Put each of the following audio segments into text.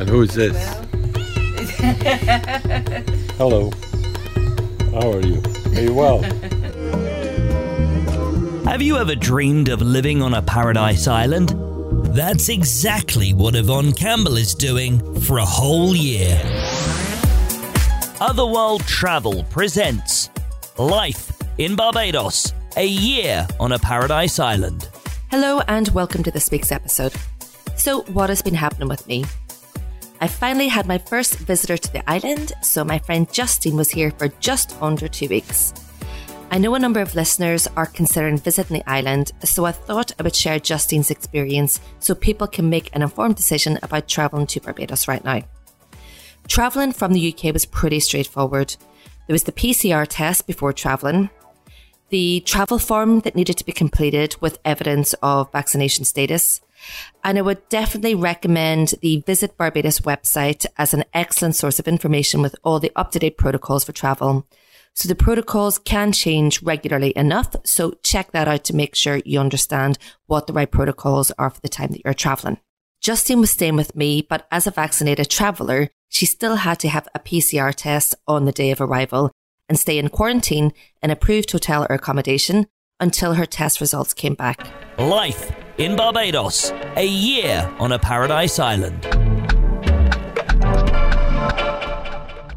And who is this? Hello. How are you? Are you well? Have you ever dreamed of living on a paradise island? That's exactly what Yvonne Campbell is doing for a whole year. Otherworld Travel presents Life in Barbados, a year on a paradise island. Hello and welcome to this week's episode. So, what has been happening with me? I finally had my first visitor to the island, so my friend Justine was here for just under two weeks. I know a number of listeners are considering visiting the island, so I thought I would share Justine's experience so people can make an informed decision about travelling to Barbados right now. Travelling from the UK was pretty straightforward. There was the PCR test before travelling, the travel form that needed to be completed with evidence of vaccination status, and I would definitely recommend the Visit Barbados website as an excellent source of information with all the up to date protocols for travel. So the protocols can change regularly enough. So check that out to make sure you understand what the right protocols are for the time that you're traveling. Justine was staying with me, but as a vaccinated traveler, she still had to have a PCR test on the day of arrival and stay in quarantine in approved hotel or accommodation until her test results came back. Life in Barbados, a year on a paradise island.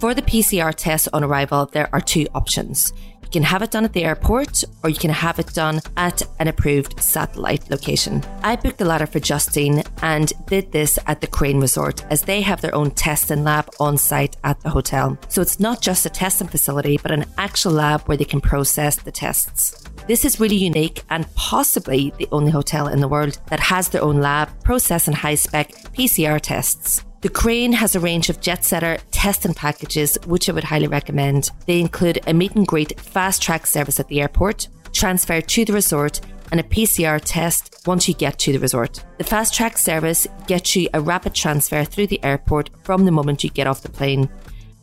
For the PCR test on arrival, there are two options. You can have it done at the airport or you can have it done at an approved satellite location. I booked the latter for Justine and did this at the Crane Resort as they have their own testing lab on site at the hotel. So it's not just a testing facility, but an actual lab where they can process the tests. This is really unique and possibly the only hotel in the world that has their own lab processing high spec PCR tests. The Crane has a range of jet setter testing packages, which I would highly recommend. They include a meet and greet fast track service at the airport, transfer to the resort, and a PCR test once you get to the resort. The fast track service gets you a rapid transfer through the airport from the moment you get off the plane.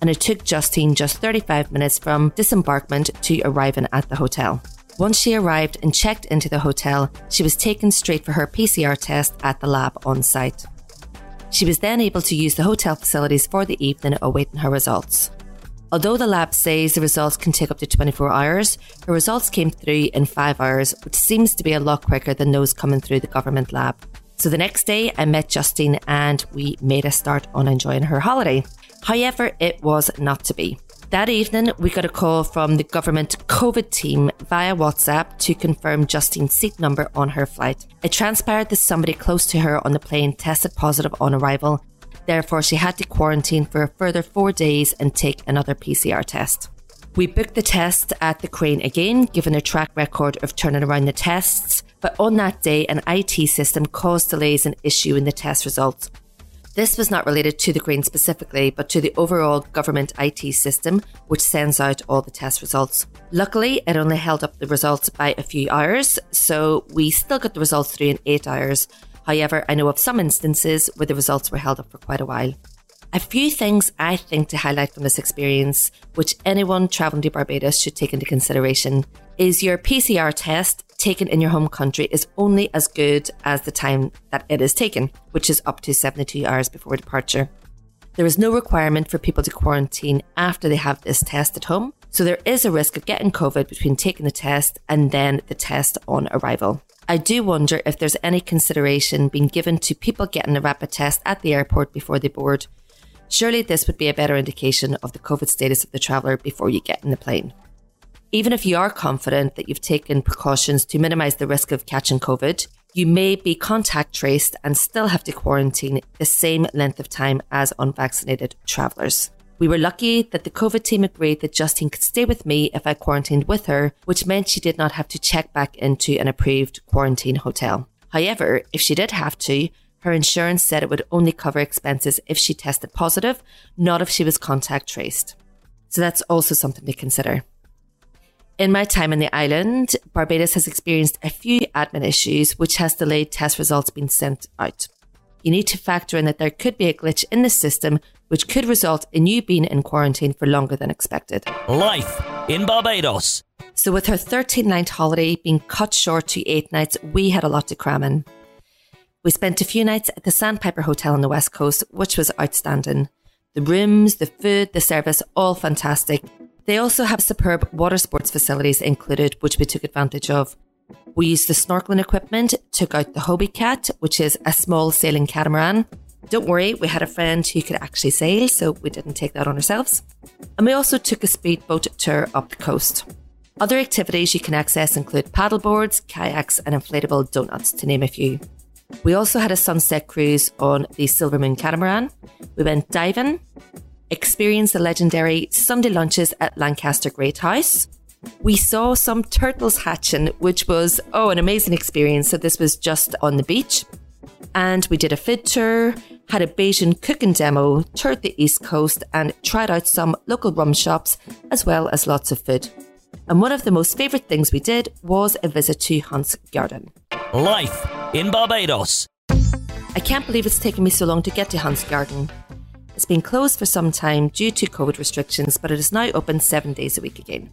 And it took Justine just 35 minutes from disembarkment to arriving at the hotel. Once she arrived and checked into the hotel, she was taken straight for her PCR test at the lab on site. She was then able to use the hotel facilities for the evening awaiting her results. Although the lab says the results can take up to 24 hours, her results came through in 5 hours, which seems to be a lot quicker than those coming through the government lab. So the next day, I met Justine and we made a start on enjoying her holiday. However, it was not to be. That evening, we got a call from the government COVID team via WhatsApp to confirm Justine's seat number on her flight. It transpired that somebody close to her on the plane tested positive on arrival. Therefore, she had to quarantine for a further four days and take another PCR test. We booked the test at the crane again, given a track record of turning around the tests, but on that day, an IT system caused delays and issue in the test results. This was not related to the Crane specifically, but to the overall government IT system, which sends out all the test results. Luckily, it only held up the results by a few hours, so we still got the results through in eight hours. However, I know of some instances where the results were held up for quite a while. A few things I think to highlight from this experience, which anyone traveling to Barbados should take into consideration, is your PCR test taken in your home country is only as good as the time that it is taken, which is up to 72 hours before departure. There is no requirement for people to quarantine after they have this test at home, so there is a risk of getting COVID between taking the test and then the test on arrival. I do wonder if there's any consideration being given to people getting a rapid test at the airport before they board Surely this would be a better indication of the COVID status of the traveller before you get in the plane. Even if you are confident that you've taken precautions to minimise the risk of catching COVID, you may be contact traced and still have to quarantine the same length of time as unvaccinated travellers. We were lucky that the COVID team agreed that Justine could stay with me if I quarantined with her, which meant she did not have to check back into an approved quarantine hotel. However, if she did have to, her insurance said it would only cover expenses if she tested positive, not if she was contact traced. So that's also something to consider. In my time on the island, Barbados has experienced a few admin issues which has delayed test results being sent out. You need to factor in that there could be a glitch in the system which could result in you being in quarantine for longer than expected. Life in Barbados. So, with her 13 night holiday being cut short to eight nights, we had a lot to cram in. We spent a few nights at the Sandpiper Hotel on the West Coast, which was outstanding. The rooms, the food, the service, all fantastic. They also have superb water sports facilities included, which we took advantage of. We used the snorkeling equipment, took out the Hobie Cat, which is a small sailing catamaran. Don't worry, we had a friend who could actually sail, so we didn't take that on ourselves. And we also took a speedboat tour up the coast. Other activities you can access include paddleboards, kayaks, and inflatable donuts, to name a few. We also had a sunset cruise on the Silver Moon catamaran. We went diving, experienced the legendary Sunday lunches at Lancaster Great House. We saw some turtles hatching, which was, oh, an amazing experience. So, this was just on the beach. And we did a food tour, had a Bajan cooking demo, toured the East Coast, and tried out some local rum shops, as well as lots of food. And one of the most favourite things we did was a visit to Hunte's Garden. Life in Barbados. I can't believe it's taken me so long to get to Hunte's Garden. It's been closed for some time due to COVID restrictions, but it is now open seven days a week again.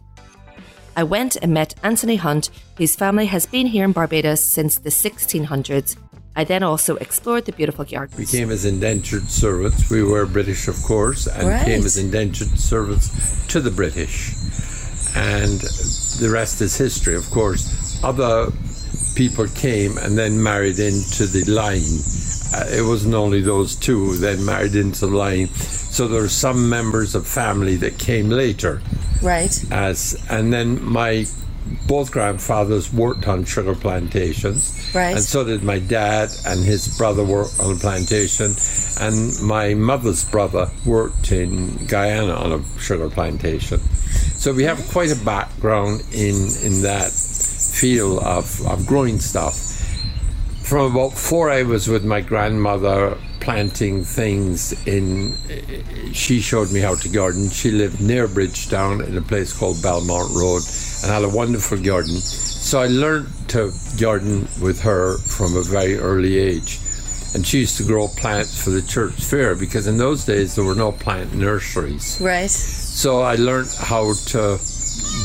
I went and met Anthony Hunte, whose family has been here in Barbados since the 1600s. I then also explored the beautiful gardens. We came as indentured servants. We were British, of course, and Right. came as indentured servants to the British. And the rest is history, of course. Other people came and then married into the line. Uh, it wasn't only those two then married into the line. So there were some members of family that came later Right. as and then my both grandfathers worked on sugar plantations Right. and so did my dad and his brother worked on a plantation and my mother's brother worked in Guyana on a sugar plantation so we have quite a background in in that field of, of growing stuff from about four I was with my grandmother planting things in she showed me how to garden she lived near Bridgetown in a place called Belmont Road and had a wonderful garden so I learned to garden with her from a very early age and she used to grow plants for the church fair because in those days there were no plant nurseries Right. so I learned how to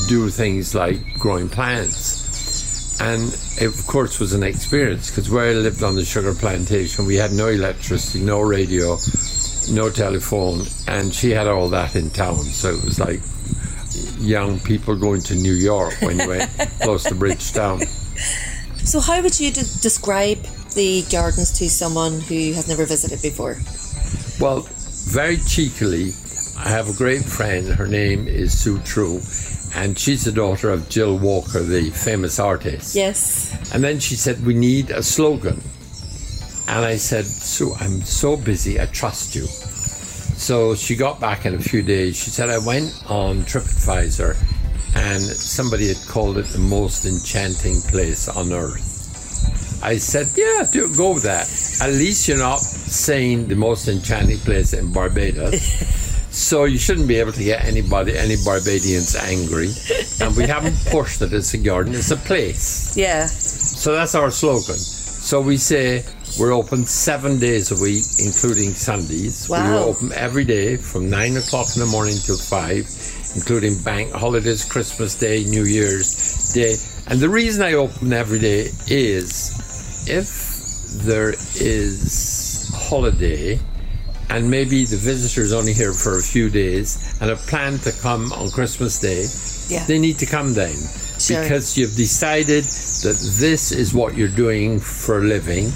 do things like growing plants. And it, of course, was an experience because where I lived on the sugar plantation, we had no electricity, no radio, no telephone, and she had all that in town. So it was like young people going to New York when you went close to Bridgetown. So, how would you de- describe the gardens to someone who has never visited before? Well, very cheekily, I have a great friend. Her name is Sue True, and she's the daughter of Jill Walker, the famous artist. Yes. And then she said, We need a slogan. And I said, Sue, I'm so busy, I trust you. So she got back in a few days. She said, I went on TripAdvisor and somebody had called it the most enchanting place on earth. I said, Yeah, do, go with that. At least you're not saying the most enchanting place in Barbados. So you shouldn't be able to get anybody, any Barbadians angry. And we haven't pushed it It's a garden, it's a place. Yeah. So that's our slogan. So we say we're open seven days a week, including Sundays. Wow. We're open every day from nine o'clock in the morning till five, including bank holidays, Christmas Day, New Year's Day. And the reason I open every day is if there is holiday and maybe the visitor's only here for a few days and have planned to come on Christmas Day, Yeah. they need to come then Sure. because you've decided that this is what you're doing for a living,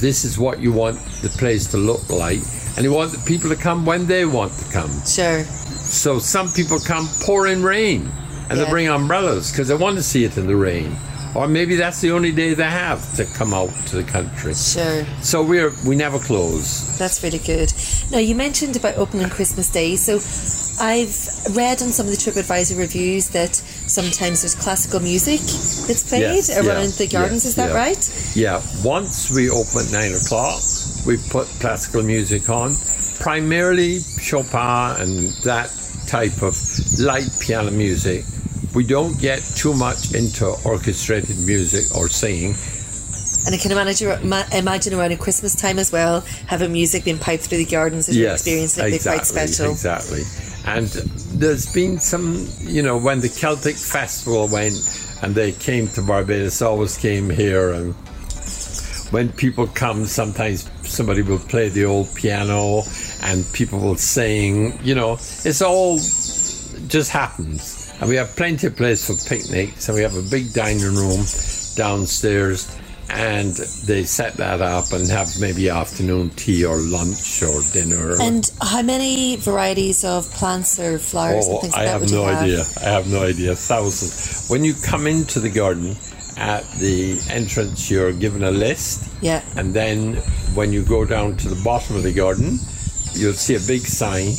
this is what you want the place to look like, and you want the people to come when they want to come. Sure. So some people come pouring rain and Yeah. they bring umbrellas because they want to see it in the rain. Or maybe that's the only day they have to come out to the country. Sure. So we're we never close. That's really good. Now, you mentioned about opening Christmas Day. So, I've read on some of the TripAdvisor reviews that sometimes there's classical music that's played Yes, around yeah, the gardens. Is that yeah. right? Yeah, once we open at nine o'clock, we put classical music on, primarily Chopin and that type of light piano music. We don't get too much into orchestrated music or singing. And I can imagine, imagine around Christmas time as well, having music being piped through the gardens as you're experiencing it, exactly, quite special. Exactly. And there's been some, you know, when the Celtic Festival went and they came to Barbados, always came here and when people come, sometimes somebody will play the old piano and people will sing. You know, it's all just happens. And we have plenty of place for picnics, and we have a big dining room downstairs and they set that up and have maybe afternoon tea or lunch or dinner. And how many varieties of plants or flowers and oh, things I like that have would you no have? idea. I have no idea. Thousands. When you come into the garden, at the entrance, you're given a list. Yeah. And then when you go down to the bottom of the garden, you'll see a big sign.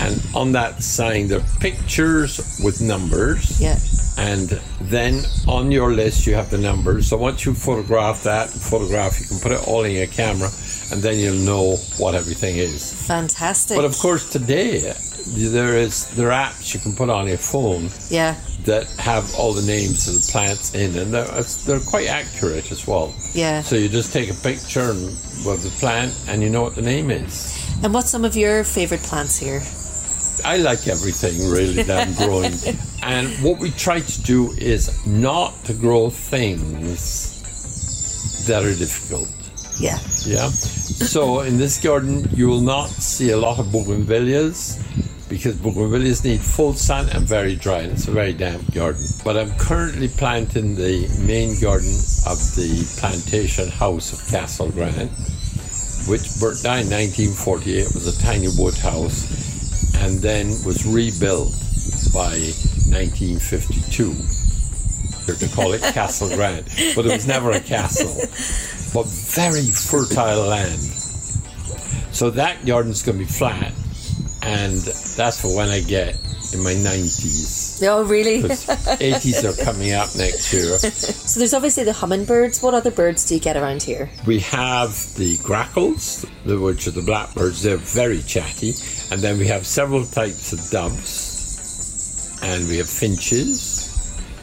And on that sign, there are pictures with numbers. Yeah. And then on your list, you have the numbers. So once you photograph that photograph, you can put it all in your camera, and then you'll know what everything is. Fantastic. But of course, today there is there are apps you can put on your phone yeah. That have all the names of the plants in, and they're, they're quite accurate as well. Yeah. So you just take a picture of the plant, and you know what the name is. And what's some of your favourite plants here? I like everything really that I'm growing. and what we try to do is not to grow things that are difficult. Yeah. Yeah. So in this garden, you will not see a lot of bougainvilleas because bougainvilleas need full sun and very dry, and it's a very damp garden. But I'm currently planting the main garden of the plantation house of Castle Grant, which burnt down in 1948. It was a tiny wood house, and then was rebuilt by 1952. They're to call it Castle Grant, but it was never a castle, but very fertile land. So that garden's going to be flat, and that's for when I get in my 90s. Oh, really? 80s are coming up next year. So there's obviously the hummingbirds. What other birds do you get around here? We have the grackles, the- which are the blackbirds. They're very chatty. And then we have several types of doves. And we have finches.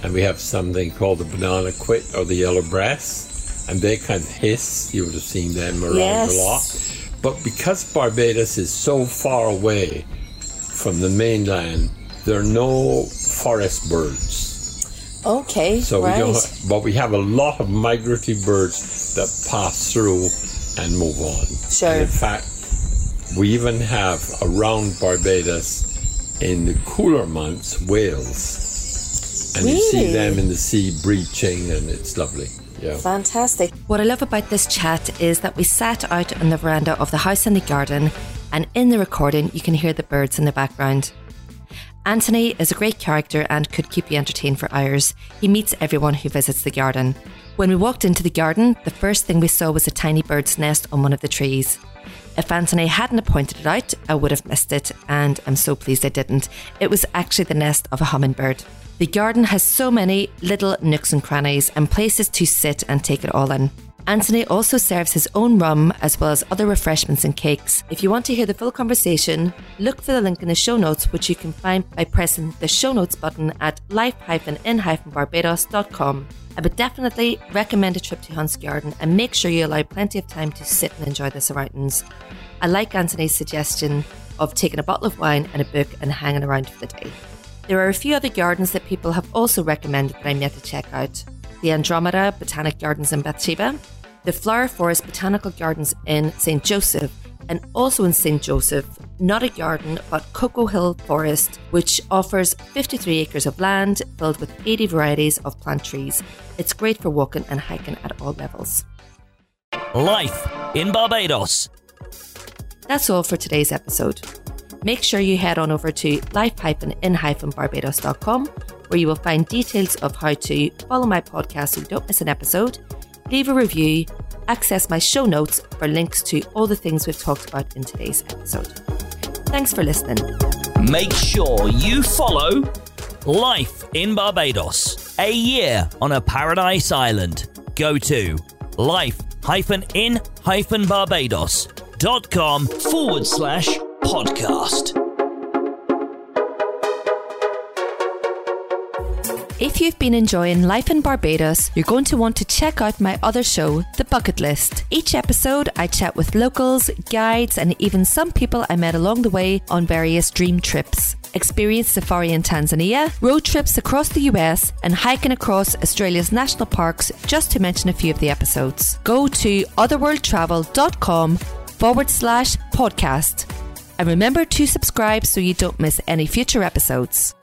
And we have something called the banana quit or the yellow breast. And they kind of hiss. You would have seen them around Yes. a lot. But because Barbados is so far away from the mainland, there are no forest birds. Okay, So right. we don't, but we have a lot of migratory birds that pass through and move on. Sure. And in fact, we even have around Barbados in the cooler months whales, and you see them in the sea breaching, and it's lovely. Yeah. Fantastic. What I love about this chat is that we sat out on the veranda of the house in the garden, and in the recording, you can hear the birds in the background. Anthony is a great character and could keep you entertained for hours. He meets everyone who visits the garden. When we walked into the garden, the first thing we saw was a tiny bird's nest on one of the trees. If Anthony hadn't pointed it out, I would have missed it, and I'm so pleased I didn't. It was actually the nest of a hummingbird. The garden has so many little nooks and crannies and places to sit and take it all in. Anthony also serves his own rum as well as other refreshments and cakes. If you want to hear the full conversation, look for the link in the show notes, which you can find by pressing the show notes button at life-in-barbados.com. I would definitely recommend a trip to Hunte's Garden and make sure you allow plenty of time to sit and enjoy the surroundings. I like Anthony's suggestion of taking a bottle of wine and a book and hanging around for the day. There are a few other gardens that people have also recommended that I'm yet to check out. The Andromeda Botanic Gardens in Bathsheba, the Flower Forest Botanical Gardens in St. Joseph, and also in St. Joseph, not a garden, but Coco Hill Forest, which offers 53 acres of land filled with 80 varieties of plant trees. It's great for walking and hiking at all levels. Life in Barbados. That's all for today's episode. Make sure you head on over to life-in-barbados.com where you will find details of how to follow my podcast so you don't miss an episode, leave a review, access my show notes for links to all the things we've talked about in today's episode. Thanks for listening. Make sure you follow Life in Barbados, a year on a paradise island. Go to life-in-barbados.com forward slash Podcast. If you've been enjoying Life in Barbados, you're going to want to check out my other show, The Bucket List. Each episode, I chat with locals, guides, and even some people I met along the way on various dream trips. Experience safari in Tanzania, road trips across the US, and hiking across Australia's national parks, just to mention a few of the episodes. Go to otherworldtravel.com forward slash podcast and remember to subscribe so you don't miss any future episodes.